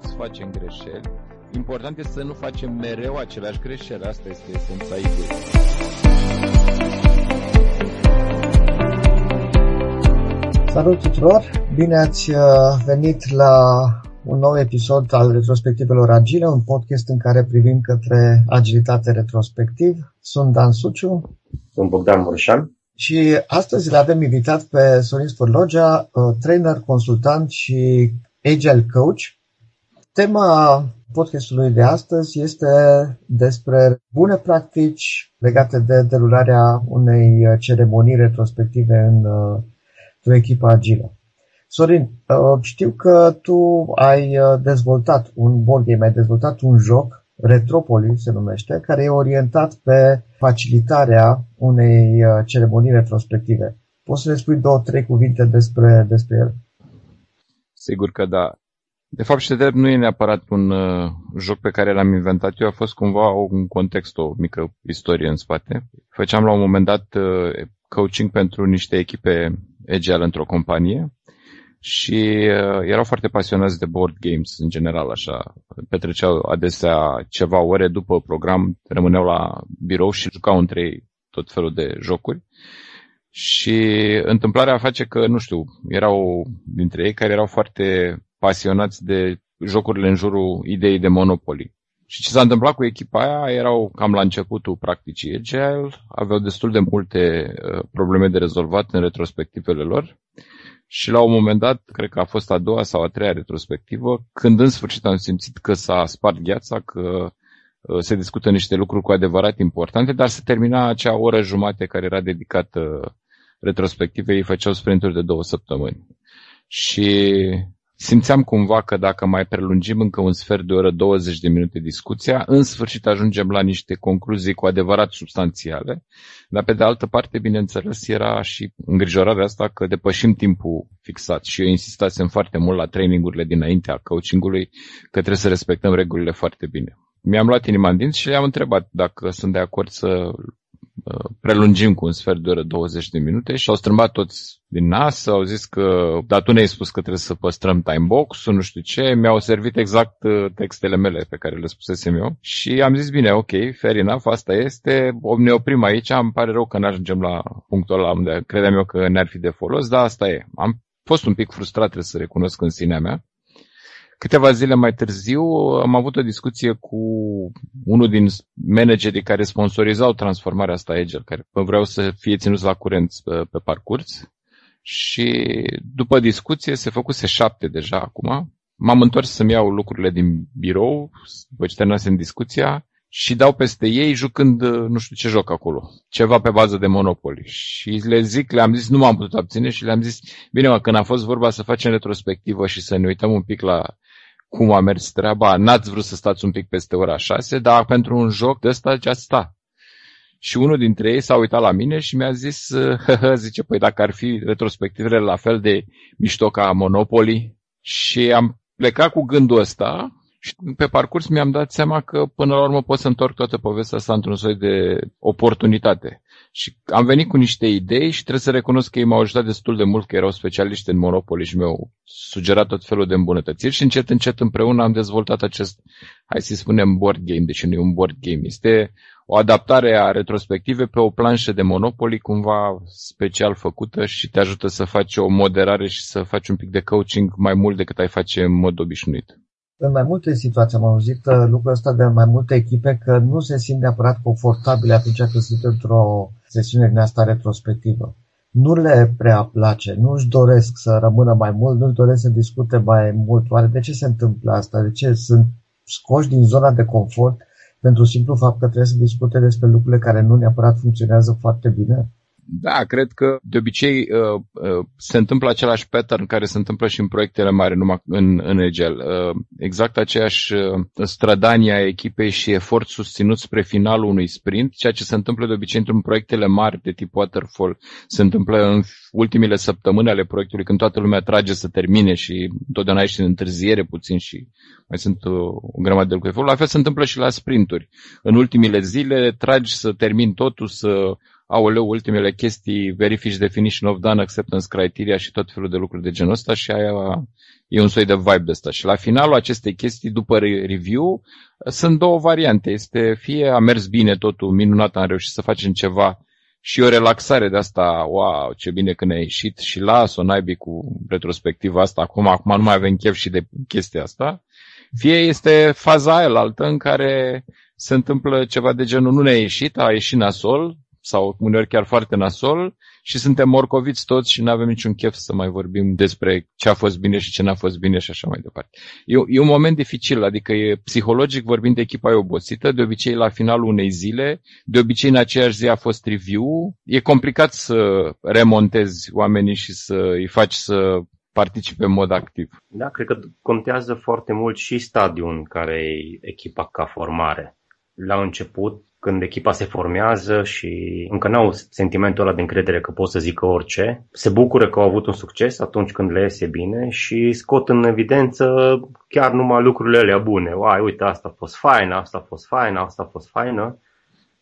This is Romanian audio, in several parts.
toți facem greșeli. Important este să nu facem mereu aceleași greșeli. Asta este esența ideii. Salut tuturor! Bine ați uh, venit la un nou episod al Retrospectivelor Agile, un podcast în care privim către agilitate retrospectiv. Sunt Dan Suciu. Sunt Bogdan Murșan. Și astăzi le avem invitat pe Sorin Sfărlogea, uh, trainer, consultant și agile coach. Tema podcastului de astăzi este despre bune practici legate de derularea unei ceremonii retrospective în, uh, într-o echipă agilă. Sorin, uh, știu că tu ai dezvoltat un board game, ai dezvoltat un joc Retropoli se numește, care e orientat pe facilitarea unei uh, ceremonii retrospective. Poți să ne spui două, trei cuvinte despre, despre el? Sigur că da. De fapt, și de drept nu e neapărat un uh, joc pe care l-am inventat eu, a fost cumva un context, o mică istorie în spate. Făceam la un moment dat uh, coaching pentru niște echipe agile într-o companie și uh, erau foarte pasionați de board games în general, așa. Petreceau adesea ceva ore după program, rămâneau la birou și jucau între ei tot felul de jocuri. Și întâmplarea face că, nu știu, erau dintre ei care erau foarte pasionați de jocurile în jurul ideii de Monopoly. Și ce s-a întâmplat cu echipa aia, erau cam la începutul practicii agile, aveau destul de multe uh, probleme de rezolvat în retrospectivele lor și la un moment dat, cred că a fost a doua sau a treia retrospectivă, când în sfârșit am simțit că s-a spart gheața, că uh, se discută niște lucruri cu adevărat importante, dar se termina acea oră jumate care era dedicată retrospectivei, ei făceau sprinturi de două săptămâni. Și simțeam cumva că dacă mai prelungim încă un sfert de oră, 20 de minute discuția, în sfârșit ajungem la niște concluzii cu adevărat substanțiale, dar pe de altă parte, bineînțeles, era și îngrijorarea asta că depășim timpul fixat și eu insistasem foarte mult la trainingurile dinaintea coachingului că trebuie să respectăm regulile foarte bine. Mi-am luat inima în dinți și le-am întrebat dacă sunt de acord să Uh, prelungim cu un sfert de oră 20 de minute și au strâmbat toți din nas, au zis că, dar tu ne-ai spus că trebuie să păstrăm timebox-ul, nu știu ce, mi-au servit exact uh, textele mele pe care le spusesem eu și am zis, bine, ok, fair enough, asta este, ne oprim aici, îmi pare rău că nu ajungem la punctul ăla unde credeam eu că ne-ar fi de folos, dar asta e. Am fost un pic frustrat, trebuie să recunosc în sinea mea, Câteva zile mai târziu am avut o discuție cu unul din managerii care sponsorizau transformarea asta Agile, care vreau să fie ținuți la curent pe, pe parcurs. Și după discuție se făcuse șapte deja acum. M-am întors să-mi iau lucrurile din birou, după ce terminasem discuția, și dau peste ei jucând nu știu ce joc acolo. Ceva pe bază de Monopoly. Și le zic, le-am zis, nu m-am putut abține și le-am zis, bine mă, când a fost vorba să facem retrospectivă și să ne uităm un pic la cum a mers treaba, n-ați vrut să stați un pic peste ora 6, dar pentru un joc de ăsta ce sta. Și unul dintre ei s-a uitat la mine și mi-a zis, zice, păi dacă ar fi retrospectivele la fel de mișto ca Monopoly, și am plecat cu gândul ăsta și pe parcurs mi-am dat seama că până la urmă pot să întorc toată povestea asta într-un soi de oportunitate. Și am venit cu niște idei și trebuie să recunosc că ei m-au ajutat destul de mult, că erau specialiști în Monopoly și mi-au sugerat tot felul de îmbunătățiri și încet, încet împreună am dezvoltat acest, hai să spunem, board game, deși nu e un board game. Este o adaptare a retrospective pe o planșă de Monopoly cumva special făcută și te ajută să faci o moderare și să faci un pic de coaching mai mult decât ai face în mod obișnuit în mai multe situații am auzit uh, lucrul ăsta de mai multe echipe că nu se simt neapărat confortabile atunci când sunt într-o sesiune din asta retrospectivă. Nu le prea place, nu își doresc să rămână mai mult, nu își doresc să discute mai mult. Oare de ce se întâmplă asta? De ce sunt scoși din zona de confort pentru simplu fapt că trebuie să discute despre lucrurile care nu neapărat funcționează foarte bine? Da, cred că de obicei uh, uh, se întâmplă același pattern care se întâmplă și în proiectele mari, numai în, în Egel. Uh, exact aceeași uh, strădanie a echipei și efort susținut spre finalul unui sprint, ceea ce se întâmplă de obicei într-un proiectele mari de tip waterfall, se întâmplă în ultimile săptămâni ale proiectului, când toată lumea trage să termine și totdeauna ești în întârziere puțin și mai sunt o, uh, o grămadă de lucruri. La fel se întâmplă și la sprinturi. În ultimile zile tragi să termin totul, să aoleu, ultimele chestii, verifici definition of done, acceptance criteria și tot felul de lucruri de genul ăsta și aia e un soi de vibe de ăsta. Și la finalul acestei chestii, după review, sunt două variante. Este fie a mers bine totul, minunat, am reușit să facem ceva și o relaxare de asta, wow, ce bine că ne-a ieșit și las-o naibii cu retrospectiva asta, acum, acum nu mai avem chef și de chestia asta. Fie este faza aia altă în care se întâmplă ceva de genul nu ne-a ieșit, a ieșit nasol, sau uneori chiar foarte nasol și suntem morcoviți toți și nu avem niciun chef să mai vorbim despre ce a fost bine și ce n-a fost bine și așa mai departe. E, e un moment dificil, adică e psihologic vorbind de echipa e obosită, de obicei la finalul unei zile, de obicei în aceeași zi a fost review, e complicat să remontezi oamenii și să îi faci să participe în mod activ. Da, cred că contează foarte mult și stadiul în care e echipa ca formare. La început, când echipa se formează și încă n-au sentimentul ăla de încredere că pot să zică orice, se bucură că au avut un succes atunci când le iese bine și scot în evidență chiar numai lucrurile alea bune. Uai, uite, asta a fost faină, asta a fost faină, asta a fost faină.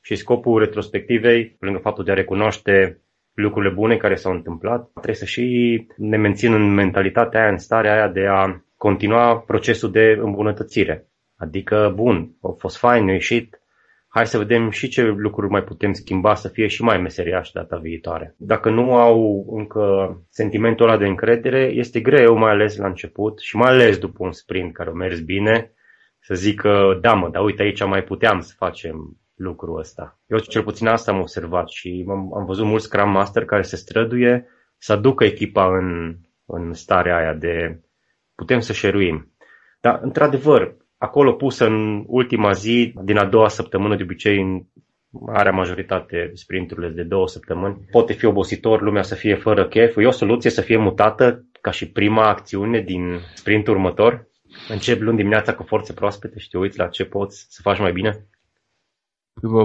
Și scopul retrospectivei, pe lângă faptul de a recunoaște lucrurile bune care s-au întâmplat, trebuie să și ne mențin în mentalitatea aia, în starea aia de a continua procesul de îmbunătățire. Adică, bun, a fost fain, a ieșit, hai să vedem și ce lucruri mai putem schimba să fie și mai meseriași data viitoare. Dacă nu au încă sentimentul ăla de încredere, este greu, mai ales la început și mai ales după un sprint care a mers bine, să zică, da mă, dar uite aici mai puteam să facem lucrul ăsta. Eu cel puțin asta am observat și am, am văzut mulți Scrum Master care se străduie să aducă echipa în, în starea aia de putem să șeruim. Dar, într-adevăr, acolo pusă în ultima zi, din a doua săptămână, de obicei în marea majoritate sprinturile de două săptămâni, poate fi obositor, lumea să fie fără chef. E o soluție să fie mutată ca și prima acțiune din sprintul următor. Încep luni dimineața cu forțe proaspete și te uiți la ce poți să faci mai bine.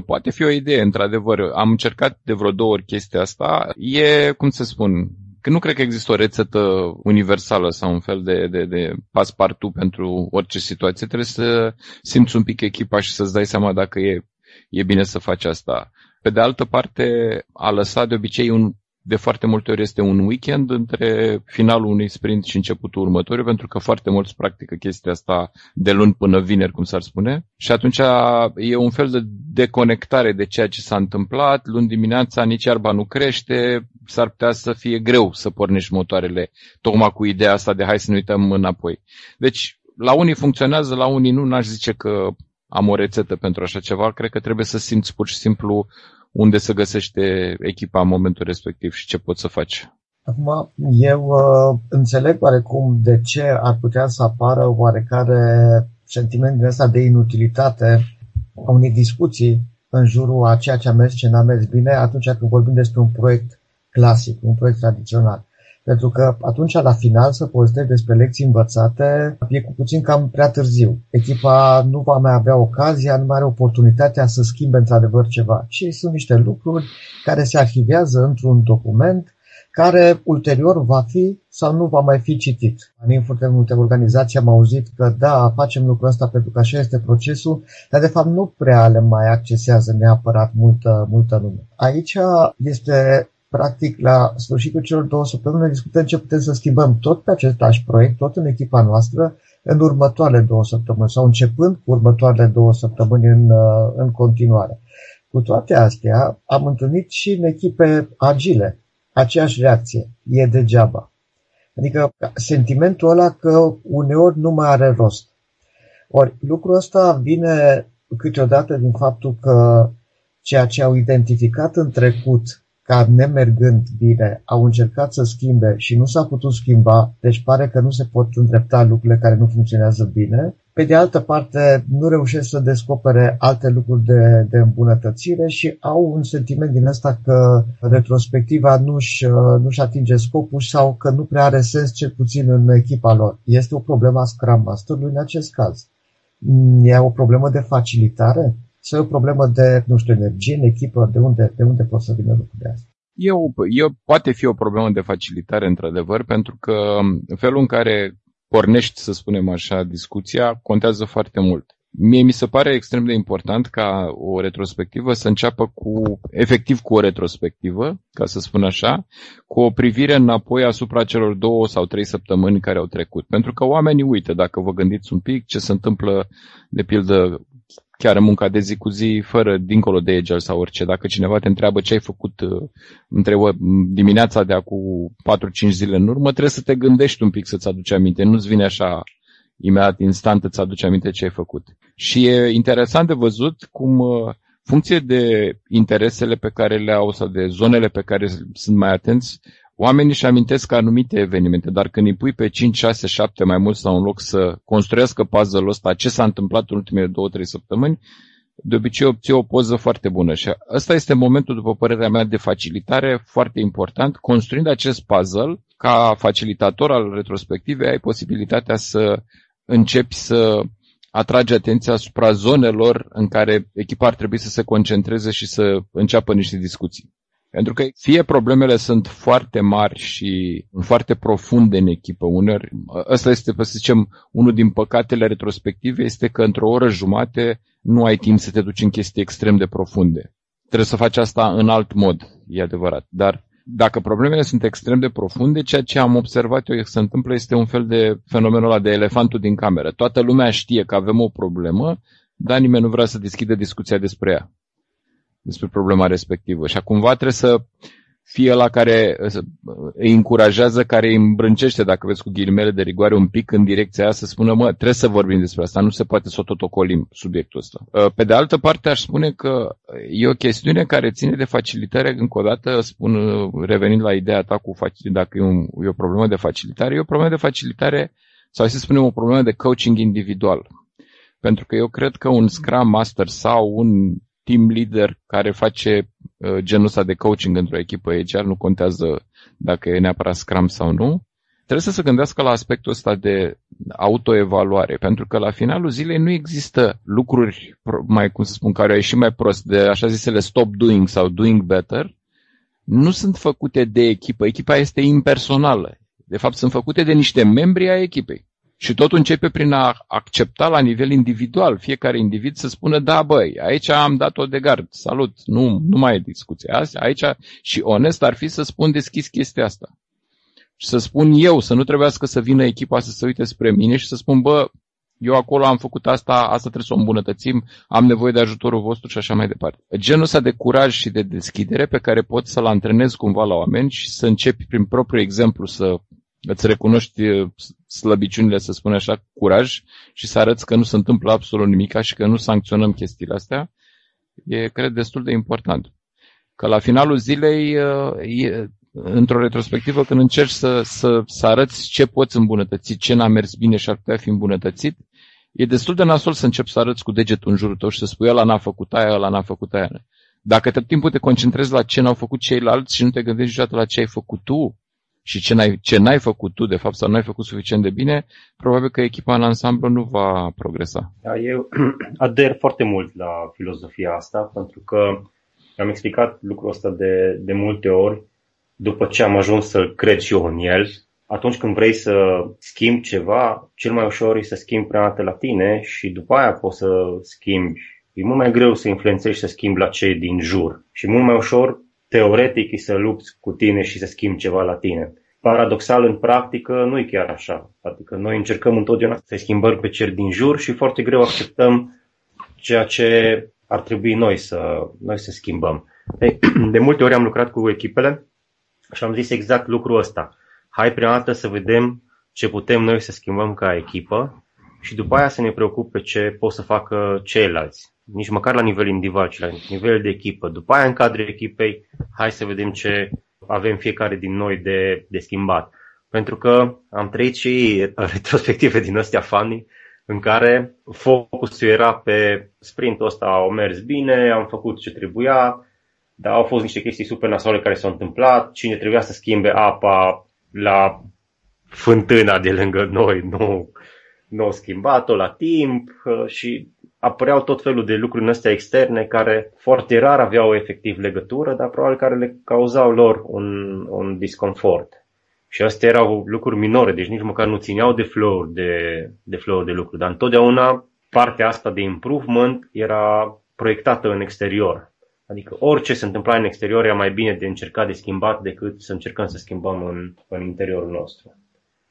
Poate fi o idee, într-adevăr. Am încercat de vreo două ori chestia asta. E, cum să spun, că nu cred că există o rețetă universală sau un fel de, de, de paspartu pentru orice situație. Trebuie să simți un pic echipa și să-ți dai seama dacă e, e bine să faci asta. Pe de altă parte, a lăsat de obicei un de foarte multe ori este un weekend între finalul unui sprint și începutul următorului, pentru că foarte mulți practică chestia asta de luni până vineri, cum s-ar spune. Și atunci e un fel de deconectare de ceea ce s-a întâmplat. Luni dimineața nici iarba nu crește, s-ar putea să fie greu să pornești motoarele, tocmai cu ideea asta de hai să ne uităm înapoi. Deci, la unii funcționează, la unii nu, n-aș zice că am o rețetă pentru așa ceva, cred că trebuie să simți pur și simplu unde se găsește echipa în momentul respectiv și ce poți să faci. Acum, eu uh, înțeleg oarecum de ce ar putea să apară oarecare sentiment din ăsta de inutilitate a unei discuții în jurul a ceea ce a mers, ce n-a mers bine, atunci când vorbim despre un proiect clasic, un proiect tradițional. Pentru că atunci, la final, să povestești despre lecții învățate e cu puțin cam prea târziu. Echipa nu va mai avea ocazia, nu mai are oportunitatea să schimbe într-adevăr ceva. Și sunt niște lucruri care se arhivează într-un document care ulterior va fi sau nu va mai fi citit. În foarte multe organizații am auzit că da, facem lucrul ăsta pentru că așa este procesul, dar de fapt nu prea le mai accesează neapărat multă, multă lume. Aici este practic, la sfârșitul celor două săptămâni discutăm ce putem să schimbăm tot pe același proiect, tot în echipa noastră, în următoarele două săptămâni sau începând cu următoarele două săptămâni în, uh, în continuare. Cu toate astea, am întâlnit și în echipe agile aceeași reacție. E degeaba. Adică sentimentul ăla că uneori nu mai are rost. Ori lucrul ăsta vine câteodată din faptul că ceea ce au identificat în trecut ca nemergând bine, au încercat să schimbe și nu s-a putut schimba, deci pare că nu se pot îndrepta lucrurile care nu funcționează bine. Pe de altă parte, nu reușesc să descopere alte lucruri de, de îmbunătățire și au un sentiment din asta că retrospectiva nu-și, nu-și atinge scopul sau că nu prea are sens, cel puțin în echipa lor. Este o problemă a Scrum Master-ului în acest caz. E o problemă de facilitare? Să e o problemă de, nu știu, energie în echipă, de unde, de unde pot să vină lucrurile astea? Eu, eu, poate fi o problemă de facilitare, într-adevăr, pentru că felul în care pornești, să spunem așa, discuția contează foarte mult. Mie mi se pare extrem de important ca o retrospectivă să înceapă cu, efectiv cu o retrospectivă, ca să spun așa, cu o privire înapoi asupra celor două sau trei săptămâni care au trecut. Pentru că oamenii uită, dacă vă gândiți un pic ce se întâmplă, de pildă, chiar în munca de zi cu zi, fără dincolo de Agile sau orice. Dacă cineva te întreabă ce ai făcut uh, între dimineața de acum 4-5 zile în urmă, trebuie să te gândești un pic să-ți aduci aminte. Nu-ți vine așa imediat, instant, îți aduce aminte ce ai făcut. Și e interesant de văzut cum uh, funcție de interesele pe care le au sau de zonele pe care sunt mai atenți, oamenii își amintesc anumite evenimente, dar când îi pui pe 5, 6, 7 mai mult sau în loc să construiască puzzle-ul ăsta, ce s-a întâmplat în ultimele 2-3 săptămâni, de obicei obții o poză foarte bună și ăsta este momentul, după părerea mea, de facilitare foarte important. Construind acest puzzle, ca facilitator al retrospectivei, ai posibilitatea să începi să atragi atenția asupra zonelor în care echipa ar trebui să se concentreze și să înceapă niște discuții. Pentru că fie problemele sunt foarte mari și foarte profunde în echipă uneori, ăsta este, să zicem, unul din păcatele retrospective, este că într-o oră jumate nu ai timp să te duci în chestii extrem de profunde. Trebuie să faci asta în alt mod, e adevărat. Dar dacă problemele sunt extrem de profunde, ceea ce am observat eu că se întâmplă este un fel de fenomenul ăla de elefantul din cameră. Toată lumea știe că avem o problemă, dar nimeni nu vrea să deschidă discuția despre ea, despre problema respectivă. Și cumva trebuie să fie la care îi încurajează, care îi îmbrâncește, dacă vezi cu ghilimele de rigoare, un pic în direcția aia să spună, mă, trebuie să vorbim despre asta, nu se poate să o tot ocolim subiectul ăsta. Uh, pe de altă parte, aș spune că e o chestiune care ține de facilitare, încă o dată spun, revenind la ideea ta cu dacă e, un, e o problemă de facilitare, e o problemă de facilitare, sau să spunem o problemă de coaching individual. Pentru că eu cred că un Scrum Master sau un team leader care face uh, genul ăsta de coaching într-o echipă HR, nu contează dacă e neapărat Scrum sau nu, trebuie să se gândească la aspectul ăsta de autoevaluare, pentru că la finalul zilei nu există lucruri, mai cum să spun, care au ieșit mai prost de așa zisele stop doing sau doing better, nu sunt făcute de echipă. Echipa este impersonală. De fapt, sunt făcute de niște membri ai echipei. Și totul începe prin a accepta la nivel individual, fiecare individ să spună, da băi, aici am dat-o de gard, salut, nu, nu mai e discuție. Azi, aici și onest ar fi să spun deschis chestia asta. Și să spun eu, să nu trebuiască să vină echipa să se uite spre mine și să spun, bă, eu acolo am făcut asta, asta trebuie să o îmbunătățim, am nevoie de ajutorul vostru și așa mai departe. Genul ăsta de curaj și de deschidere pe care poți să-l antrenezi cumva la oameni și să începi prin propriul exemplu să îți recunoști uh, slăbiciunile, să spun așa, curaj și să arăți că nu se întâmplă absolut nimic și că nu sancționăm chestiile astea, e, cred, destul de important. Că la finalul zilei, uh, e, într-o retrospectivă, când încerci să, să, să arăți ce poți îmbunătăți, ce n-a mers bine și ar putea fi îmbunătățit, e destul de nasol să începi să arăți cu degetul în jurul tău și să spui ăla n-a făcut aia, ăla n-a făcut aia. Dacă tot timpul te concentrezi la ce n-au făcut ceilalți și nu te gândești niciodată la ce ai făcut tu, și ce n-ai, ce n-ai făcut tu, de fapt, sau n-ai făcut suficient de bine, probabil că echipa în ansamblu nu va progresa. Da, eu ader foarte mult la filozofia asta, pentru că am explicat lucrul ăsta de, de multe ori, după ce am ajuns să-l cred și eu în el, atunci când vrei să schimbi ceva, cel mai ușor e să schimbi prea la tine și după aia poți să schimbi. E mult mai greu să influențezi și să schimbi la cei din jur. Și mult mai ușor teoretic e să lupți cu tine și să schimbi ceva la tine. Paradoxal, în practică, nu e chiar așa. Adică noi încercăm întotdeauna să schimbăm pe cer din jur și foarte greu acceptăm ceea ce ar trebui noi să, noi să schimbăm. De, de multe ori am lucrat cu echipele și am zis exact lucrul ăsta. Hai prima dată să vedem ce putem noi să schimbăm ca echipă și după aia să ne preocupe ce pot să facă ceilalți nici măcar la nivel individual, ci la nivel de echipă. După aia, în cadrul echipei, hai să vedem ce avem fiecare din noi de, de schimbat. Pentru că am trăit și retrospective din astea funny, în care focusul era pe sprintul ăsta, au mers bine, am făcut ce trebuia, dar au fost niște chestii super nasoale care s-au întâmplat, cine trebuia să schimbe apa la fântâna de lângă noi, nu, nu au schimbat-o la timp și apăreau tot felul de lucruri în astea externe care foarte rar aveau efectiv legătură, dar probabil care le cauzau lor un, un disconfort. Și astea erau lucruri minore, deci nici măcar nu țineau de flow de, de flow de lucru, dar întotdeauna partea asta de improvement era proiectată în exterior. Adică orice se întâmpla în exterior era mai bine de încercat de schimbat decât să încercăm să schimbăm în, în interiorul nostru.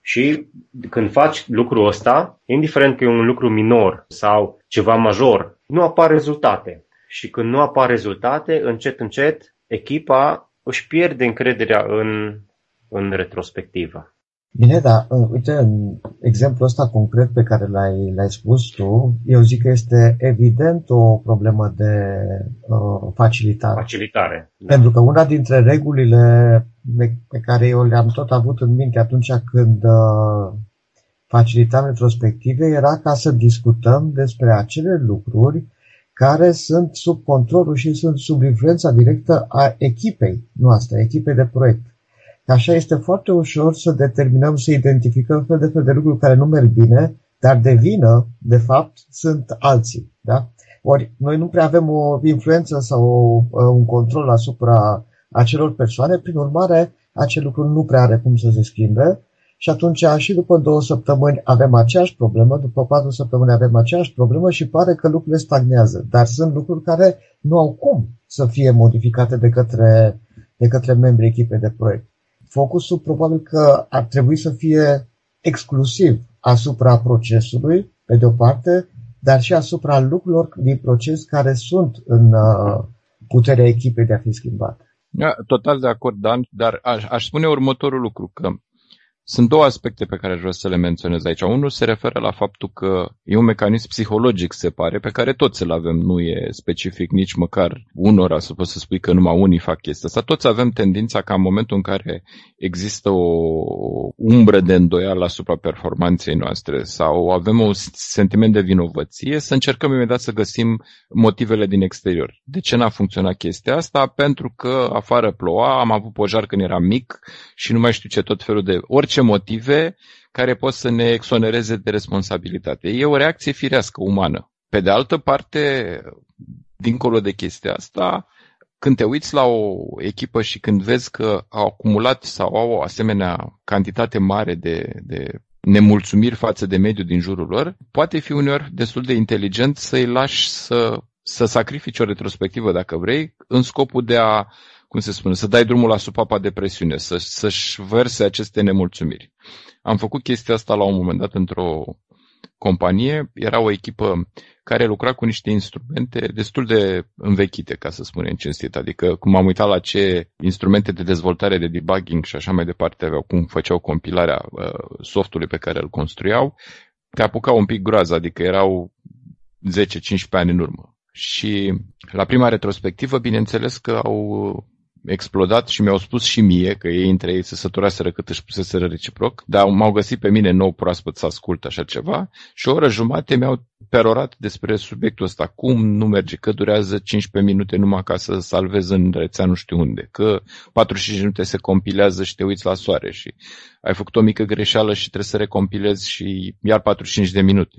Și când faci lucrul ăsta, indiferent că e un lucru minor sau ceva major, nu apar rezultate. Și când nu apar rezultate, încet, încet, echipa își pierde încrederea în, în retrospectivă. Bine, dar uh, uite, în exemplul ăsta concret pe care l-ai, l-ai spus tu, eu zic că este evident o problemă de uh, facilitare. Facilitare. Da. Pentru că una dintre regulile pe care eu le-am tot avut în minte atunci când uh, facilitam retrospective era ca să discutăm despre acele lucruri care sunt sub controlul și sunt sub influența directă a echipei noastre, echipei de proiect. Așa este foarte ușor să determinăm, să identificăm fel de fel de lucruri care nu merg bine, dar de vină, de fapt, sunt alții. Da? Ori noi nu prea avem o influență sau o, un control asupra acelor persoane, prin urmare, acel lucru nu prea are cum să se schimbe și atunci și după două săptămâni avem aceeași problemă, după patru săptămâni avem aceeași problemă și pare că lucrurile stagnează. Dar sunt lucruri care nu au cum să fie modificate de către, de către membrii echipei de proiect focusul probabil că ar trebui să fie exclusiv asupra procesului, pe de o parte, dar și asupra lucrurilor din proces care sunt în uh, puterea echipei de a fi schimbate. Da, total de acord, Dan, dar aș, aș spune următorul lucru, că sunt două aspecte pe care vreau să le menționez aici. Unul se referă la faptul că e un mecanism psihologic, se pare, pe care toți îl avem. Nu e specific nici măcar unora să poți să spui că numai unii fac chestia asta. Toți avem tendința ca în momentul în care există o umbră de îndoială asupra performanței noastre sau avem un sentiment de vinovăție, să încercăm imediat să găsim motivele din exterior. De ce n-a funcționat chestia asta? Pentru că afară ploua, am avut pojar când eram mic și nu mai știu ce tot felul de... Orice motive care pot să ne exonereze de responsabilitate. E o reacție firească, umană. Pe de altă parte, dincolo de chestia asta, când te uiți la o echipă și când vezi că au acumulat sau au o asemenea cantitate mare de, de nemulțumiri față de mediul din jurul lor, poate fi uneori destul de inteligent să-i lași să, să sacrifici o retrospectivă, dacă vrei, în scopul de a, cum se spune, să dai drumul la supapa de presiune, să, să-și verse aceste nemulțumiri. Am făcut chestia asta la un moment dat într-o companie, era o echipă care lucra cu niște instrumente destul de învechite, ca să spunem cinstit. Adică, cum am uitat la ce instrumente de dezvoltare de debugging și așa mai departe aveau, cum făceau compilarea uh, softului pe care îl construiau, te apucau un pic groază, adică erau 10-15 ani în urmă. Și la prima retrospectivă, bineînțeles că au explodat și mi-au spus și mie că ei între ei se săturaseră cât își puseseră reciproc, dar m-au găsit pe mine nou proaspăt să ascult așa ceva și o oră jumate mi-au perorat despre subiectul ăsta. Cum nu merge, că durează 15 minute numai ca să salvezi în rețea nu știu unde, că 45 minute se compilează și te uiți la soare și ai făcut o mică greșeală și trebuie să recompilezi și iar 45 de minute.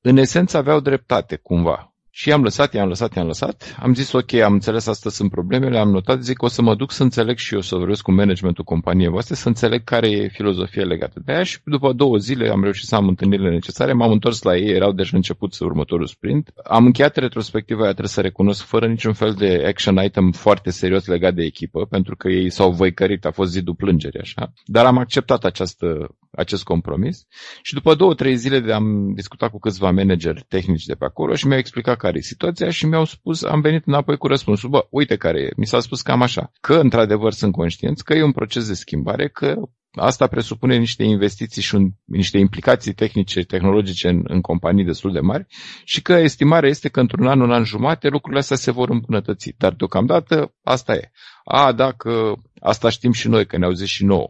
În esență aveau dreptate cumva și i-am lăsat, i-am lăsat, i-am lăsat. Am zis, ok, am înțeles, asta sunt problemele, am notat, zic, o să mă duc să înțeleg și eu, să vorbesc cu managementul companiei voastre, să înțeleg care e filozofia legată de aia și după două zile am reușit să am întâlnirile necesare, m-am întors la ei, erau deja început să următorul sprint. Am încheiat retrospectiva aia, trebuie să recunosc, fără niciun fel de action item foarte serios legat de echipă, pentru că ei s-au văicărit, a fost zidul plângerii, așa. Dar am acceptat această, acest compromis și după două, trei zile de am discutat cu câțiva manageri tehnici de pe acolo și mi-au explicat că care e situația și mi-au spus, am venit înapoi cu răspunsul, bă, uite care e, mi s-a spus cam așa, că într-adevăr sunt conștienți că e un proces de schimbare, că asta presupune niște investiții și un, niște implicații tehnice, tehnologice în, în companii destul de mari și că estimarea este că într-un an, un an jumate lucrurile astea se vor îmbunătăți. Dar deocamdată asta e. A, dacă asta știm și noi, că ne-au zis și nouă.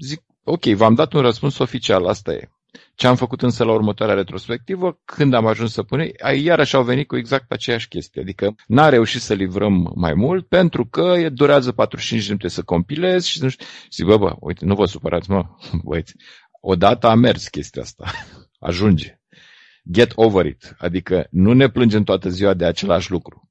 Zic, ok, v-am dat un răspuns oficial, asta e. Ce am făcut însă la următoarea retrospectivă, când am ajuns să pune, iarăși au venit cu exact aceeași chestie. Adică n-a reușit să livrăm mai mult pentru că durează 45 de minute să compilez și nu știu. Zic, bă, bă, uite, nu vă supărați, mă, băieți. Odată a mers chestia asta. Ajunge. Get over it. Adică nu ne plângem toată ziua de același lucru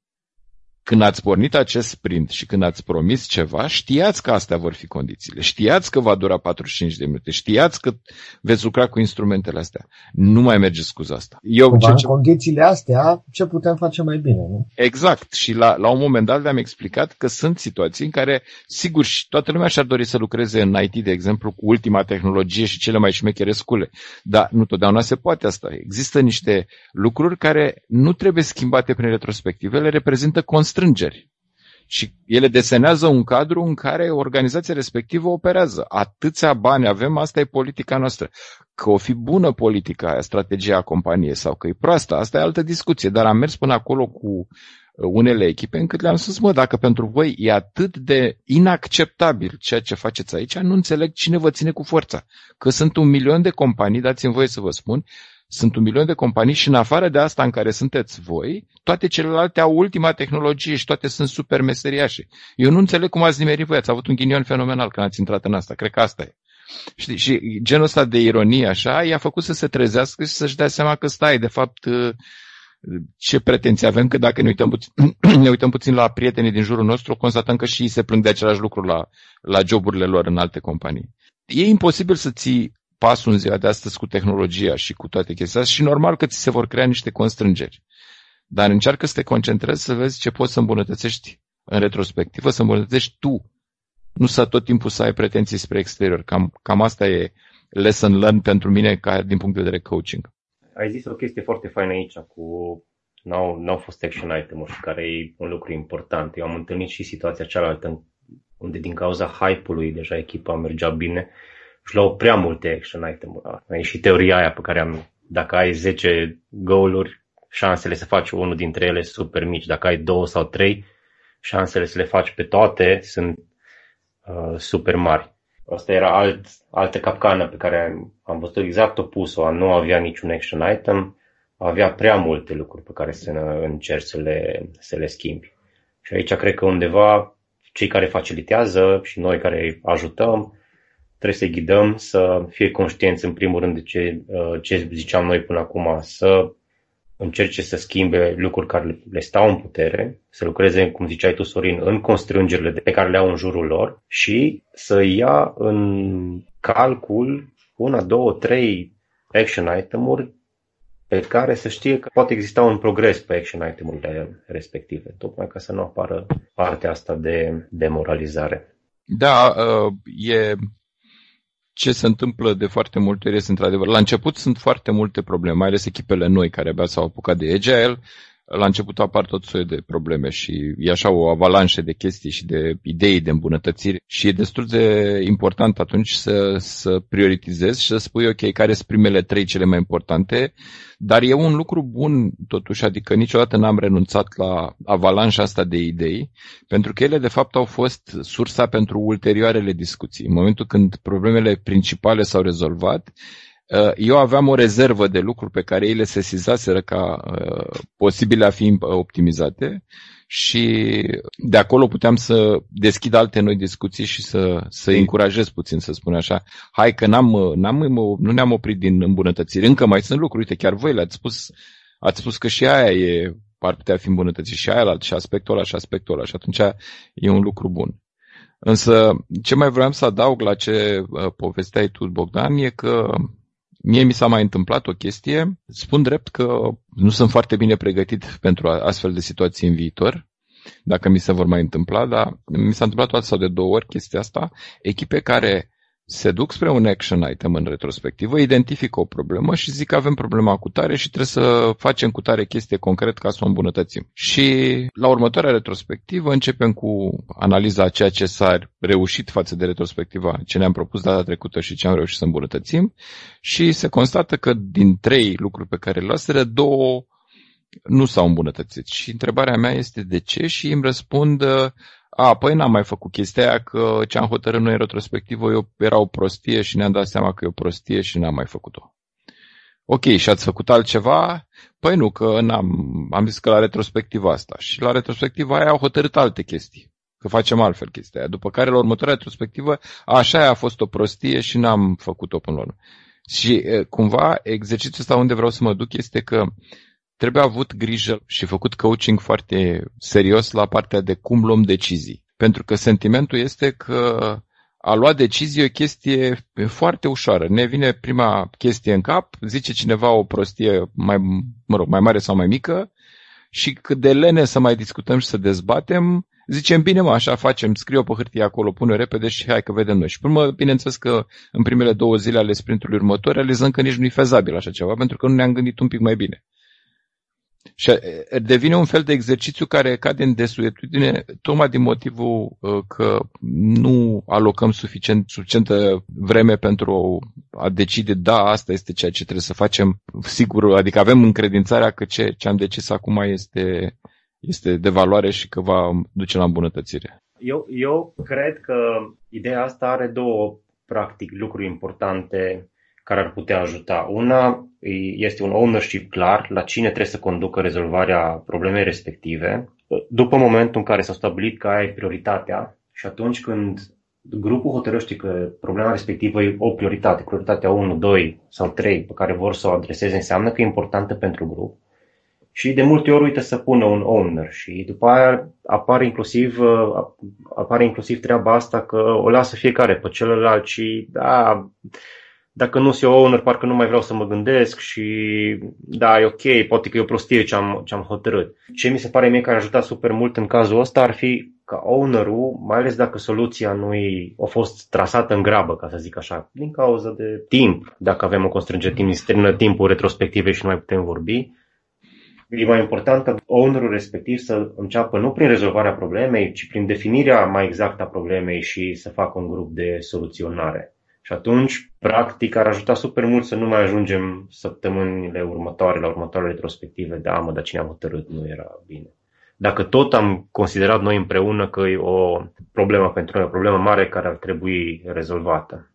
când ați pornit acest sprint și când ați promis ceva, știați că astea vor fi condițiile. Știați că va dura 45 de minute. Știați că veți lucra cu instrumentele astea. Nu mai mergeți scuza asta. Eu, ce, ce... în condițiile astea, ce putem face mai bine, nu? Exact. Și la, la un moment dat le-am explicat că sunt situații în care, sigur, și toată lumea și-ar dori să lucreze în IT, de exemplu, cu ultima tehnologie și cele mai șmechere scule. Dar nu totdeauna se poate asta. Există niște lucruri care nu trebuie schimbate prin retrospective, le reprezintă constrângeri. Și ele desenează un cadru în care organizația respectivă operează. Atâția bani avem, asta e politica noastră. Că o fi bună politica aia, strategia companiei sau că e proastă, asta e altă discuție. Dar am mers până acolo cu uh, unele echipe încât le-am spus, mă, dacă pentru voi e atât de inacceptabil ceea ce faceți aici, nu înțeleg cine vă ține cu forța. Că sunt un milion de companii, dați-mi voie să vă spun, sunt un milion de companii și în afară de asta în care sunteți voi, toate celelalte au ultima tehnologie și toate sunt super meseriașe. Eu nu înțeleg cum ați nimerit voi, ați avut un ghinion fenomenal când ați intrat în asta. Cred că asta e. Știi? Și genul ăsta de ironie așa i-a făcut să se trezească și să-și dea seama că stai, de fapt, ce pretenții avem, că dacă ne uităm, puțin, ne uităm puțin la prietenii din jurul nostru, constatăm că și ei se plâng de același lucru la, la joburile lor în alte companii. E imposibil să ții pasul în ziua de astăzi cu tehnologia și cu toate chestiile și normal că ți se vor crea niște constrângeri. Dar încearcă să te concentrezi să vezi ce poți să îmbunătățești în retrospectivă, să îmbunătățești tu. Nu să tot timpul să ai pretenții spre exterior. Cam, cam asta e lesson learned pentru mine ca din punct de vedere coaching. Ai zis o chestie foarte faină aici cu n-au, n-au fost action item-uri care e un lucru important. Eu am întâlnit și situația cealaltă unde din cauza hype-ului deja echipa mergea bine și luau prea multe action item-uri. E și teoria aia pe care am, dacă ai 10 goaluri, șansele să faci unul dintre ele super mici. Dacă ai două sau trei, șansele să le faci pe toate sunt uh, super mari. Asta era alt, altă capcană pe care am, am văzut exact opusul. A nu avea niciun action item, avea prea multe lucruri pe care să încerci să le, să le schimbi. Și aici cred că undeva cei care facilitează și noi care ajutăm trebuie să ghidăm să fie conștienți în primul rând de ce, uh, ce ziceam noi până acum, să încerce să schimbe lucruri care le stau în putere, să lucreze, cum ziceai tu, Sorin, în constrângerile pe care le au în jurul lor și să ia în calcul una, două, trei action item-uri pe care să știe că poate exista un progres pe action item-urile respective, tocmai ca să nu apară partea asta de demoralizare. Da, uh, e ce se întâmplă de foarte multe ori este într-adevăr. La început sunt foarte multe probleme, mai ales echipele noi care abia s-au apucat de Agile. La început apar tot soiul de probleme și e așa o avalanșă de chestii și de idei de îmbunătățiri și e destul de important atunci să, să prioritizezi și să spui ok, care sunt primele trei cele mai importante dar e un lucru bun, totuși, adică niciodată n-am renunțat la avalanșa asta de idei, pentru că ele, de fapt, au fost sursa pentru ulterioarele discuții. În momentul când problemele principale s-au rezolvat, uh, eu aveam o rezervă de lucruri pe care ei le sesizaseră ca uh, posibile a fi optimizate și de acolo puteam să deschid alte noi discuții și să, să încurajez puțin, să spun așa. Hai că n-am, n-am, nu ne-am oprit din îmbunătățiri. Încă mai sunt lucruri. Uite, chiar voi le-ați spus, ați spus că și aia e, ar putea fi îmbunătățit și aia și aspectul ăla și aspectul ăla și atunci e un lucru bun. Însă, ce mai vreau să adaug la ce uh, povesteai tu, Bogdan, e că Mie mi s-a mai întâmplat o chestie, spun drept că nu sunt foarte bine pregătit pentru astfel de situații în viitor, dacă mi se vor mai întâmpla, dar mi s-a întâmplat toată sau de două ori chestia asta, echipe care se duc spre un action item în retrospectivă, identifică o problemă și zic că avem problema cu tare și trebuie să facem cu tare chestie concret ca să o îmbunătățim. Și la următoarea retrospectivă începem cu analiza a ceea ce s-a reușit față de retrospectiva, ce ne-am propus data trecută și ce am reușit să îmbunătățim și se constată că din trei lucruri pe care le luaseră, două nu s-au îmbunătățit. Și întrebarea mea este de ce și îmi răspund a, păi n-am mai făcut chestia aia că ce am hotărât noi în retrospectivă eu, era o prostie și ne-am dat seama că e o prostie și n-am mai făcut-o. Ok, și ați făcut altceva? Păi nu, că n-am, am zis că la retrospectiva asta. Și la retrospectiva aia au hotărât alte chestii. Că facem altfel chestia aia. După care la următoarea retrospectivă, așa a fost o prostie și n-am făcut-o până la urmă. Și cumva exercițiul ăsta unde vreau să mă duc este că trebuie avut grijă și făcut coaching foarte serios la partea de cum luăm decizii. Pentru că sentimentul este că a lua decizie e o chestie foarte ușoară. Ne vine prima chestie în cap, zice cineva o prostie mai, mă rog, mai mare sau mai mică și cât de lene să mai discutăm și să dezbatem, zicem, bine mă, așa facem, scriu pe hârtie acolo, pune repede și hai că vedem noi. Și până bineînțeles că în primele două zile ale sprintului următor realizăm că nici nu e fezabil așa ceva, pentru că nu ne-am gândit un pic mai bine. Și devine un fel de exercițiu care cade în desuetudine tocmai din motivul că nu alocăm suficient, suficientă vreme pentru a decide, da, asta este ceea ce trebuie să facem, sigur, adică avem încredințarea că ce, ce am decis acum este, este de valoare și că va duce la îmbunătățire. Eu, eu cred că ideea asta are două, practic, lucruri importante care ar putea ajuta. Una este un ownership clar la cine trebuie să conducă rezolvarea problemei respective. După momentul în care s-a stabilit că ai prioritatea și atunci când grupul hotărăște că problema respectivă e o prioritate, prioritatea 1, 2 sau 3 pe care vor să o adreseze, înseamnă că e importantă pentru grup. Și de multe ori uită să pună un owner și după aia apare inclusiv, apare inclusiv treaba asta că o lasă fiecare pe celălalt și da, dacă nu sunt eu owner, parcă nu mai vreau să mă gândesc și da, e ok, poate că e o prostie ce am, ce am hotărât. Ce mi se pare mie că ar ajuta super mult în cazul ăsta ar fi ca ownerul, mai ales dacă soluția nu a fost trasată în grabă, ca să zic așa, din cauza de timp, dacă avem o constrângere timp, se termină timpul retrospective și nu mai putem vorbi, e mai important ca ownerul respectiv să înceapă nu prin rezolvarea problemei, ci prin definirea mai exactă a problemei și să facă un grup de soluționare. Și atunci, practic, ar ajuta super mult să nu mai ajungem săptămânile următoare, la următoarele retrospective, da, mă, dar cine a hotărât nu era bine. Dacă tot am considerat noi împreună că e o problemă pentru noi, o problemă mare care ar trebui rezolvată.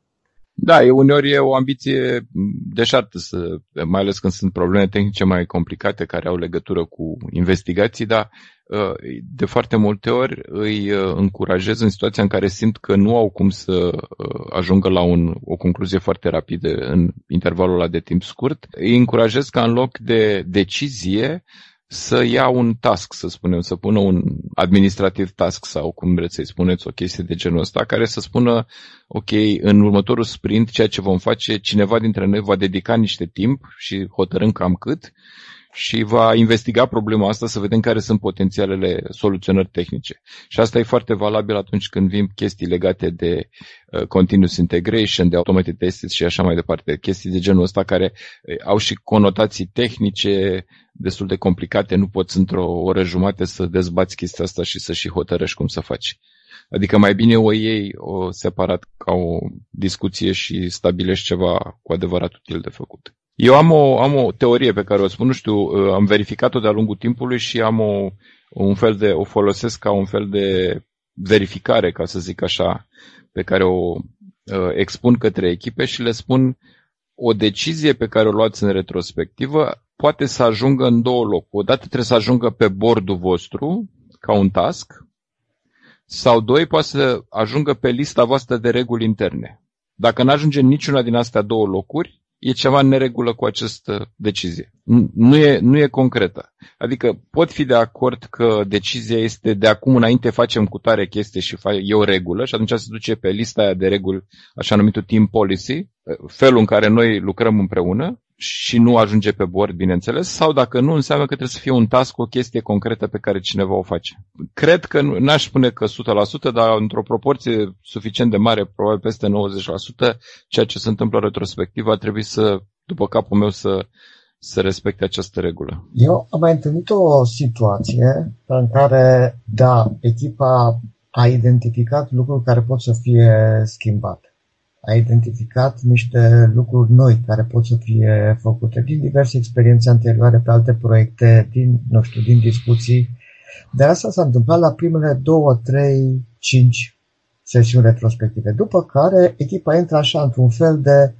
Da, e uneori e o ambiție deșartă, să, mai ales când sunt probleme tehnice mai complicate care au legătură cu investigații, dar uh, de foarte multe ori îi uh, încurajez în situația în care simt că nu au cum să uh, ajungă la un, o concluzie foarte rapidă în intervalul ăla de timp scurt. Îi încurajez ca în loc de decizie să ia un task, să spunem, să pună un administrativ task sau cum vreți să-i spuneți o chestie de genul ăsta, care să spună, ok, în următorul sprint, ceea ce vom face, cineva dintre noi va dedica niște timp și hotărâm cam cât și va investiga problema asta să vedem care sunt potențialele soluționări tehnice. Și asta e foarte valabil atunci când vin chestii legate de uh, continuous integration, de automated tests și așa mai departe, chestii de genul ăsta care uh, au și conotații tehnice destul de complicate, nu poți într-o oră jumate să dezbați chestia asta și să și hotărăști cum să faci. Adică mai bine o iei o separat ca o discuție și stabilești ceva cu adevărat util de făcut. Eu am o, am o teorie pe care o spun, nu știu, uh, am verificat-o de-a lungul timpului și am o, un fel de, o folosesc ca un fel de verificare, ca să zic așa, pe care o uh, expun către echipe și le spun o decizie pe care o luați în retrospectivă poate să ajungă în două locuri. Odată trebuie să ajungă pe bordul vostru, ca un task, sau doi, poate să ajungă pe lista voastră de reguli interne. Dacă nu ajunge niciuna din astea două locuri, e ceva în neregulă cu această decizie. Nu e, nu e concretă. Adică pot fi de acord că decizia este de acum înainte facem cu tare chestie și e o regulă și atunci se duce pe lista aia de reguli, așa numitul team policy, felul în care noi lucrăm împreună și nu ajunge pe bord, bineînțeles, sau dacă nu, înseamnă că trebuie să fie un task, o chestie concretă pe care cineva o face. Cred că, n-aș spune că 100%, dar într-o proporție suficient de mare, probabil peste 90%, ceea ce se întâmplă retrospectiv ar trebui să, după capul meu, să, să respecte această regulă. Eu am mai întâlnit o situație în care, da, echipa a identificat lucruri care pot să fie schimbate a identificat niște lucruri noi care pot să fie făcute din diverse experiențe anterioare pe alte proiecte, din, nu știu, din discuții. De asta s-a întâmplat la primele două, trei, cinci sesiuni retrospective, după care echipa intră așa într-un fel de,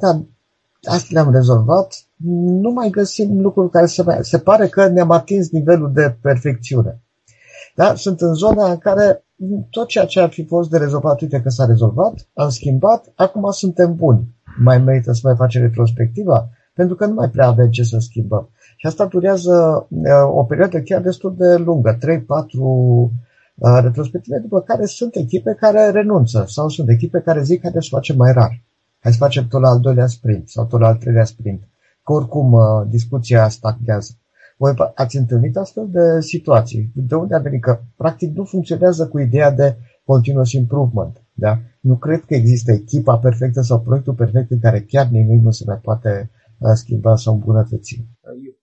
da, astea le-am rezolvat, nu mai găsim lucruri care se, mai, se pare că ne-am atins nivelul de perfecțiune. Da? Sunt în zona în care tot ceea ce ar fi fost de rezolvat, uite că s-a rezolvat, am schimbat, acum suntem buni. Mai merită să mai facem retrospectiva? Pentru că nu mai prea avem ce să schimbăm. Și asta durează o perioadă chiar destul de lungă, 3-4 retrospective, după care sunt echipe care renunță sau sunt echipe care zic că să facem mai rar. Hai să facem tot la al doilea sprint sau tot la al treilea sprint. Că oricum discuția stagnează. Voi ați întâlnit astfel de situații. De unde a venit? Că practic nu funcționează cu ideea de continuous improvement. Da? Nu cred că există echipa perfectă sau proiectul perfect în care chiar nimic nu se mai poate uh, schimba sau îmbunătăți.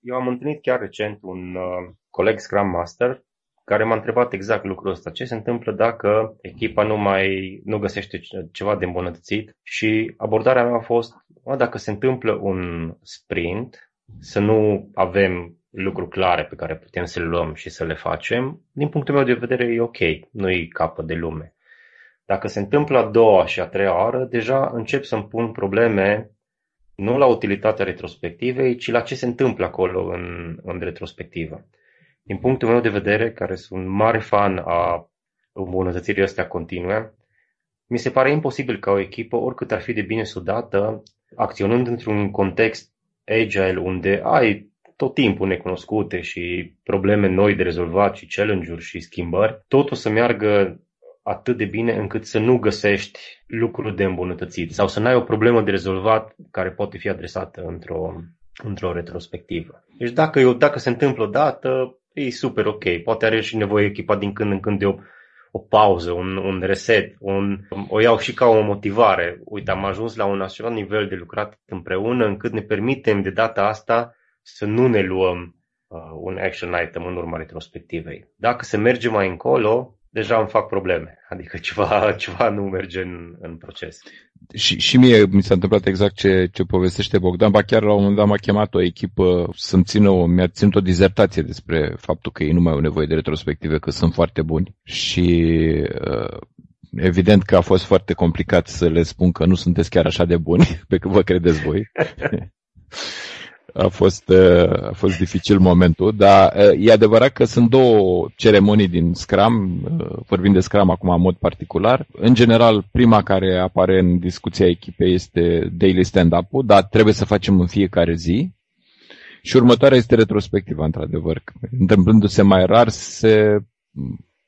Eu am întâlnit chiar recent un uh, coleg Scrum Master care m-a întrebat exact lucrul ăsta. Ce se întâmplă dacă echipa nu mai nu găsește ceva de îmbunătățit? Și abordarea mea a fost, mă, dacă se întâmplă un sprint, să nu avem lucruri clare pe care putem să le luăm și să le facem, din punctul meu de vedere e ok, nu e capăt de lume. Dacă se întâmplă a doua și a treia oară, deja încep să-mi pun probleme nu la utilitatea retrospectivei, ci la ce se întâmplă acolo în, în retrospectivă. Din punctul meu de vedere, care sunt mare fan a îmbunătățirii astea continue, mi se pare imposibil ca o echipă, oricât ar fi de bine sudată, acționând într-un context agile unde ai tot timpul necunoscute și probleme noi de rezolvat și challenge-uri și schimbări, totul să meargă atât de bine încât să nu găsești lucruri de îmbunătățit sau să n-ai o problemă de rezolvat care poate fi adresată într-o, într-o retrospectivă. Deci dacă, eu, dacă se întâmplă o dată, e super ok. Poate are și nevoie echipa din când în când de o, o pauză, un, un reset, un, o iau și ca o motivare. Uite, am ajuns la un așa nivel de lucrat împreună încât ne permitem de data asta să nu ne luăm uh, un action item în urma retrospectivei. Dacă se merge mai încolo, deja îmi fac probleme. Adică ceva, ceva nu merge în, în proces. Și, și mie mi s-a întâmplat exact ce, ce povestește Bogdan. Ba chiar la un moment dat m-a chemat o echipă să-mi țină o, mi-a ținut o dizertație despre faptul că ei nu mai au nevoie de retrospective, că sunt foarte buni. Și uh, evident că a fost foarte complicat să le spun că nu sunteți chiar așa de buni pe cât vă credeți voi. a fost, a fost dificil momentul, dar e adevărat că sunt două ceremonii din Scrum, vorbim de Scrum acum în mod particular. În general, prima care apare în discuția echipei este daily stand-up-ul, dar trebuie să facem în fiecare zi. Și următoarea este retrospectiva, într-adevăr. Întâmplându-se mai rar, se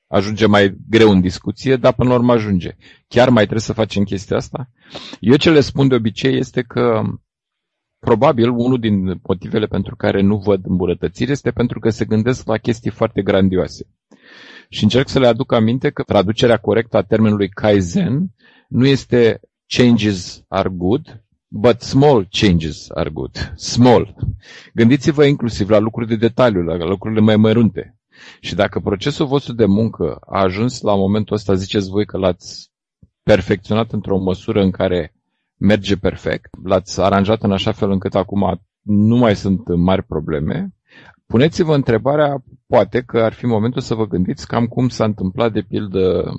ajunge mai greu în discuție, dar până la urmă ajunge. Chiar mai trebuie să facem chestia asta? Eu ce le spun de obicei este că probabil unul din motivele pentru care nu văd îmbunătățiri este pentru că se gândesc la chestii foarte grandioase. Și încerc să le aduc aminte că traducerea corectă a termenului Kaizen nu este changes are good, but small changes are good. Small. Gândiți-vă inclusiv la lucruri de detaliu, la lucrurile mai mărunte. Și dacă procesul vostru de muncă a ajuns la momentul ăsta, ziceți voi că l-ați perfecționat într-o măsură în care merge perfect, l-ați aranjat în așa fel încât acum nu mai sunt mari probleme, puneți-vă întrebarea, poate că ar fi momentul să vă gândiți cam cum s-a întâmplat de pildă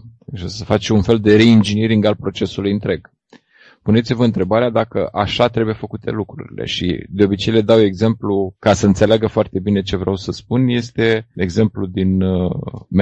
să faci un fel de re-engineering al procesului întreg puneți-vă întrebarea dacă așa trebuie făcute lucrurile și de obicei le dau exemplu ca să înțeleagă foarte bine ce vreau să spun, este exemplu din uh,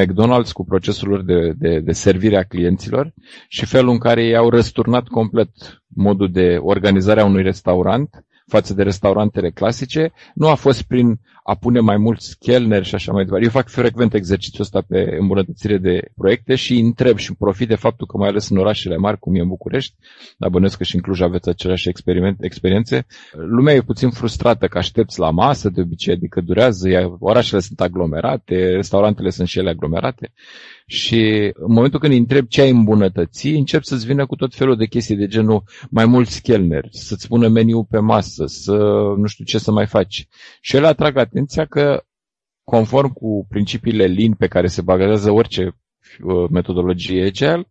McDonald's cu procesul lor de, de, de servire a clienților și felul în care ei au răsturnat complet modul de organizare a unui restaurant față de restaurantele clasice, nu a fost prin a pune mai mulți chelneri și așa mai departe. Eu fac frecvent exercițiul ăsta pe îmbunătățire de proiecte și întreb și profit de faptul că mai ales în orașele mari, cum e în București, dar bănesc că și în Cluj aveți aceleași experiențe, lumea e puțin frustrată că aștepți la masă de obicei, adică durează, orașele sunt aglomerate, restaurantele sunt și ele aglomerate și în momentul când îi întreb ce ai îmbunătăți, încep să-ți vină cu tot felul de chestii de genul mai mulți chelneri, să-ți pună meniu pe masă, să nu știu ce să mai faci. Și ele atrag atenția că, conform cu principiile Lean pe care se bazează orice uh, metodologie agile,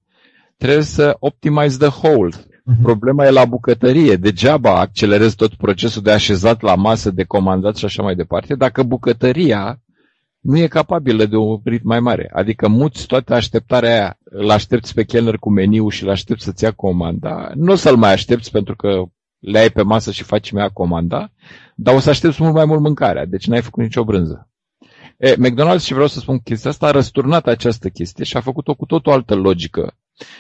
trebuie să optimize the whole. Mhm. Problema e la bucătărie. Degeaba accelerezi tot procesul de așezat la masă, de comandat și așa mai departe, dacă bucătăria nu e capabilă de un ritm mai mare. Adică muți toată așteptarea aia, îl aștepți pe chelner cu meniu și îl aștepți să-ți ia comanda, nu o să-l mai aștepți pentru că le ai pe masă și faci mea comanda, dar o să aștepți mult mai mult mâncarea, deci n-ai făcut nicio brânză. E, McDonald's, și vreau să spun chestia asta, a răsturnat această chestie și a făcut-o cu tot o altă logică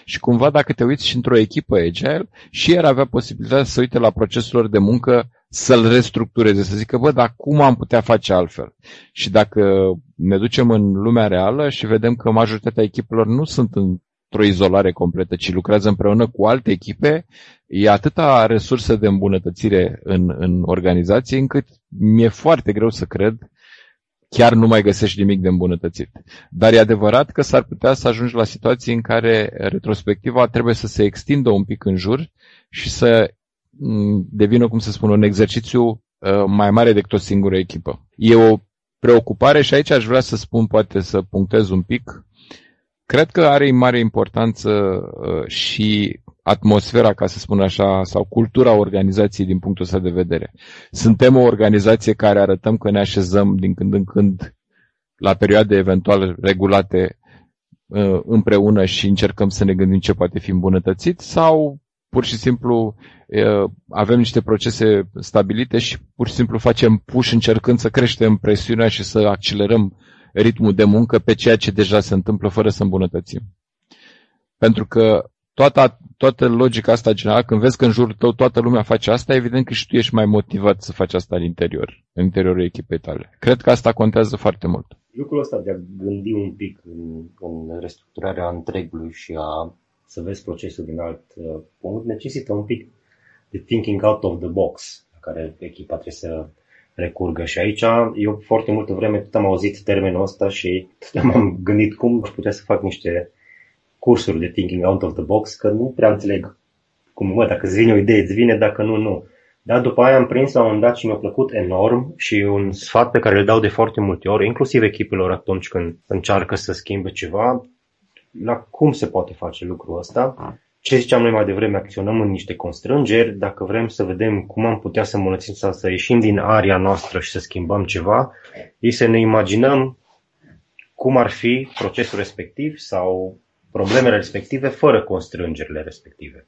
Și cumva dacă te uiți și într-o echipă agile, și el avea posibilitatea să uite la procesul lor de muncă, să-l restructureze, să zică, bă, dar cum am putea face altfel? Și dacă ne ducem în lumea reală și vedem că majoritatea echipelor nu sunt într-o izolare completă, ci lucrează împreună cu alte echipe, e atâta resursă de îmbunătățire în, în organizație încât mi-e foarte greu să cred chiar nu mai găsești nimic de îmbunătățit. Dar e adevărat că s-ar putea să ajungi la situații în care retrospectiva trebuie să se extindă un pic în jur și să mm, devină, cum să spun, un exercițiu uh, mai mare decât o singură echipă. E o preocupare și aici aș vrea să spun, poate să punctez un pic. Cred că are mare importanță uh, și atmosfera, ca să spun așa, sau cultura organizației din punctul ăsta de vedere. Suntem o organizație care arătăm că ne așezăm din când în când la perioade eventual regulate uh, împreună și încercăm să ne gândim ce poate fi îmbunătățit sau pur și simplu uh, avem niște procese stabilite și pur și simplu facem push încercând să creștem presiunea și să accelerăm ritmul de muncă pe ceea ce deja se întâmplă fără să îmbunătățim. Pentru că toată, toată logica asta generală, când vezi că în jurul tău toată lumea face asta, evident că și tu ești mai motivat să faci asta în interior, în interiorul echipei tale. Cred că asta contează foarte mult. Lucrul ăsta de a gândi un pic în, în restructurarea întregului și a să vezi procesul din alt uh, punct necesită un pic de thinking out of the box la care echipa trebuie să recurgă. Și aici eu foarte multă vreme tot am auzit termenul ăsta și tot m-am gândit cum aș putea să fac niște cursuri de thinking out of the box, că nu prea înțeleg cum, mă, dacă îți vine o idee, îți vine, dacă nu, nu. Dar după aia am prins la un moment dat și mi-a plăcut enorm și un sfat pe care îl dau de foarte multe ori, inclusiv echipelor atunci când încearcă să schimbe ceva, la cum se poate face lucrul ăsta. Ce ziceam noi mai devreme, acționăm în niște constrângeri, dacă vrem să vedem cum am putea să îmbunătățim sau să ieșim din aria noastră și să schimbăm ceva, e să ne imaginăm cum ar fi procesul respectiv sau problemele respective fără constrângerile respective.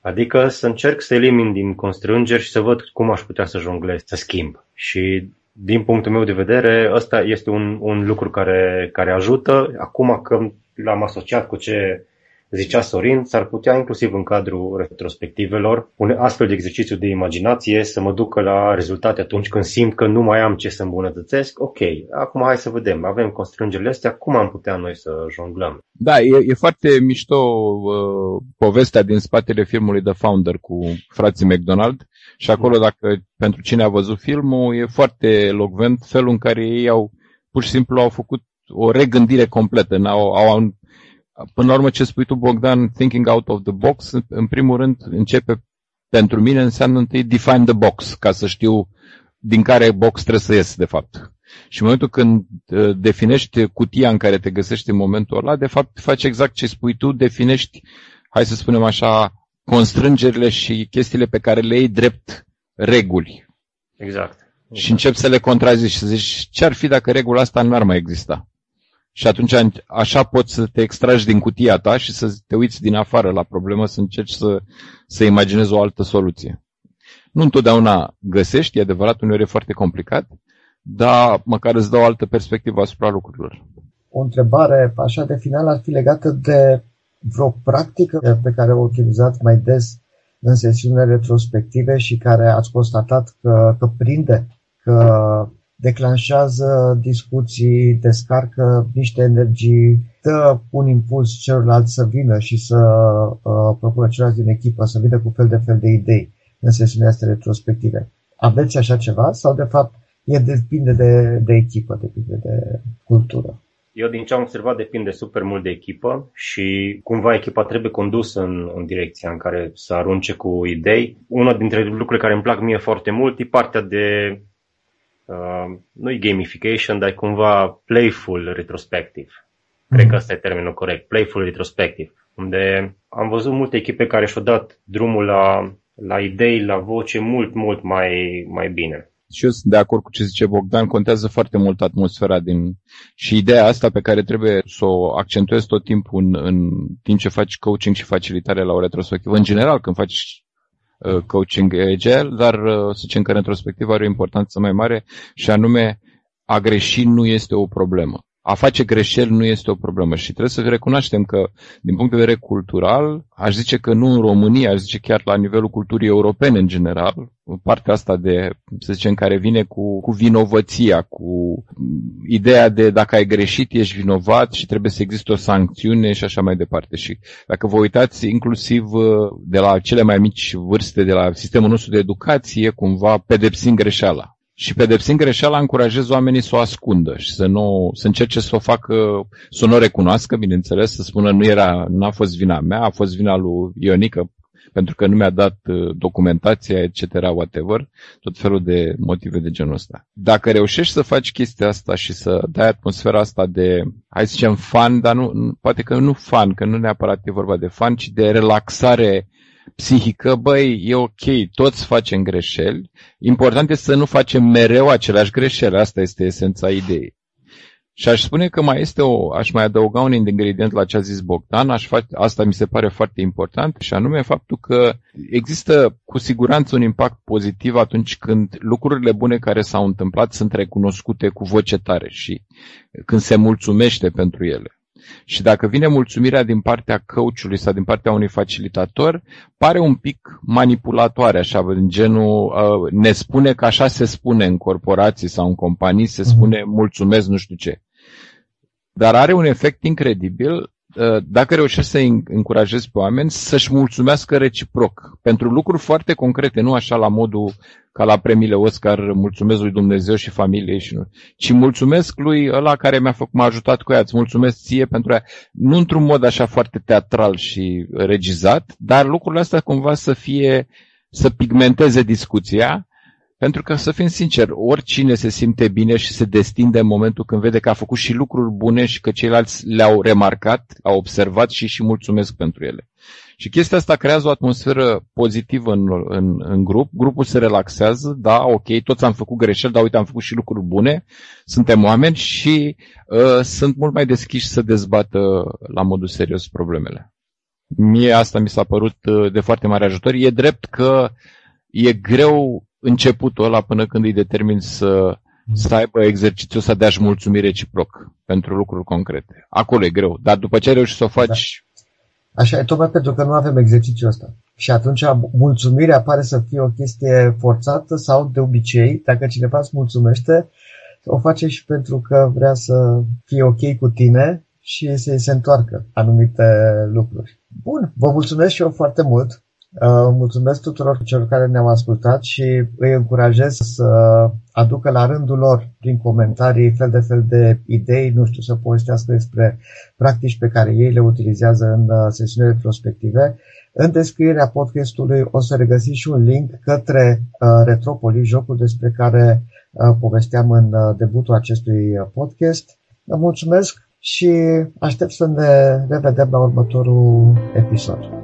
Adică să încerc să elimin din constrângeri și să văd cum aș putea să jonglez, să schimb. Și din punctul meu de vedere, ăsta este un, un lucru care, care ajută. Acum că l-am asociat cu ce zicea Sorin, s-ar putea inclusiv în cadrul retrospectivelor un astfel de exercițiu de imaginație să mă ducă la rezultate atunci când simt că nu mai am ce să îmbunătățesc. Ok, acum hai să vedem, avem constrângerile astea, cum am putea noi să jonglăm? Da, e, e foarte mișto uh, povestea din spatele filmului The Founder cu frații McDonald și acolo, dacă pentru cine a văzut filmul, e foarte elocvent felul în care ei au pur și simplu au făcut o regândire completă, au, au până la urmă ce spui tu, Bogdan, thinking out of the box, în primul rând începe pentru mine înseamnă întâi define the box, ca să știu din care box trebuie să ies, de fapt. Și în momentul când uh, definești cutia în care te găsești în momentul ăla, de fapt faci exact ce spui tu, definești, hai să spunem așa, constrângerile și chestiile pe care le iei drept reguli. Exact. exact. Și începi să le contrazici și să zici ce ar fi dacă regula asta nu ar mai exista. Și atunci așa poți să te extragi din cutia ta și să te uiți din afară la problemă, să încerci să, să imaginezi o altă soluție. Nu întotdeauna găsești, e adevărat, uneori e foarte complicat, dar măcar îți dau o altă perspectivă asupra lucrurilor. O întrebare așa de final ar fi legată de vreo practică pe care o utilizați mai des în sesiunile retrospective și care ați constatat că, că prinde, că declanșează discuții, descarcă niște energii, dă un impuls celorlalți să vină și să uh, propună celorlalți din echipă să vină cu fel de fel de idei în sesiunea astea retrospective. Aveți așa ceva sau de fapt e depinde de, de echipă, depinde de cultură? Eu din ce am observat depinde super mult de echipă și cumva echipa trebuie condusă în, în direcția în care să arunce cu idei. Una dintre lucrurile care îmi plac mie foarte mult e partea de uh, nu-i gamification, dar e cumva playful retrospective. Mm. Cred că ăsta e termenul corect, playful retrospective, unde am văzut multe echipe care și-au dat drumul la, la idei, la voce mult, mult mai, mai bine. Și eu sunt de acord cu ce zice Bogdan, contează foarte mult atmosfera din... și ideea asta pe care trebuie să o accentuezi tot timpul în, în timp ce faci coaching și facilitare la o retrospectivă. În general, când faci Uh, coaching agile, dar uh, să zicem că retrospectiv are o importanță mai mare și anume a greși nu este o problemă. A face greșeli nu este o problemă și trebuie să recunoaștem că, din punct de vedere cultural, aș zice că nu în România, aș zice chiar la nivelul culturii europene în general, partea asta de, să zicem, care vine cu, cu vinovăția, cu ideea de dacă ai greșit, ești vinovat și trebuie să existe o sancțiune și așa mai departe. Și dacă vă uitați inclusiv uh, de la cele mai mici vârste, de la sistemul nostru de educație, cumva pedepsim greșeala și pedepsind greșeala, încurajez oamenii să o ascundă și să, nu, să încerce să o facă, să nu o recunoască, bineînțeles, să spună nu era, n-a fost vina mea, a fost vina lui Ionică, pentru că nu mi-a dat uh, documentația, etc., whatever, tot felul de motive de genul ăsta. Dacă reușești să faci chestia asta și să dai atmosfera asta de, hai să zicem, fan, dar nu, poate că nu fan, că nu neapărat e vorba de fan, ci de relaxare psihică, băi, e ok, toți facem greșeli, important este să nu facem mereu aceleași greșeli, asta este esența ideii. Și aș spune că mai este o, aș mai adăuga un ingredient la ce a zis Bogdan, aș face, asta mi se pare foarte important, și anume faptul că există cu siguranță un impact pozitiv atunci când lucrurile bune care s-au întâmplat sunt recunoscute cu voce tare și când se mulțumește pentru ele. Și dacă vine mulțumirea din partea coachului sau din partea unui facilitator, pare un pic manipulatoare, așa, în genul, uh, ne spune că așa se spune în corporații sau în companii, se mhm. spune mulțumesc nu știu ce. Dar are un efect incredibil Uh, dacă reușești să încurajezi pe oameni să-și mulțumească reciproc. Pentru lucruri foarte concrete, nu așa la modul ca la premiile Oscar, mulțumesc lui Dumnezeu și familiei și nu, ci mulțumesc lui ăla care mi-a făcut, m-a ajutat cu ea, îți mulțumesc ție pentru ea, nu într-un mod așa foarte teatral și regizat, dar lucrurile astea cumva să fie, să pigmenteze discuția pentru că, să fim sinceri, oricine se simte bine și se destinde în momentul când vede că a făcut și lucruri bune și că ceilalți le-au remarcat, au observat și și mulțumesc pentru ele. Și chestia asta creează o atmosferă pozitivă în, în, în grup, grupul se relaxează, da, ok, toți am făcut greșeli, dar uite, am făcut și lucruri bune, suntem oameni și uh, sunt mult mai deschiși să dezbată la modul serios problemele. Mie asta mi s-a părut uh, de foarte mare ajutor. E drept că e greu începutul ăla până când îi determin să, să aibă exercițiul ăsta de a-și mulțumi reciproc pentru lucruri concrete. Acolo e greu, dar după ce reușești să o faci... Da. Așa e, tocmai pentru că nu avem exercițiul ăsta. Și atunci mulțumirea pare să fie o chestie forțată sau de obicei, dacă cineva îți mulțumește, o face și pentru că vrea să fie ok cu tine și să-i se întoarcă anumite lucruri. Bun, vă mulțumesc și eu foarte mult Uh, mulțumesc tuturor celor care ne-au ascultat și îi încurajez să aducă la rândul lor, prin comentarii, fel de fel de idei, nu știu, să povestească despre practici pe care ei le utilizează în uh, sesiunile prospective. În descrierea podcastului o să regăsiți și un link către uh, Retropoli, jocul despre care povesteam în debutul acestui podcast. Mulțumesc și aștept să ne revedem la următorul episod.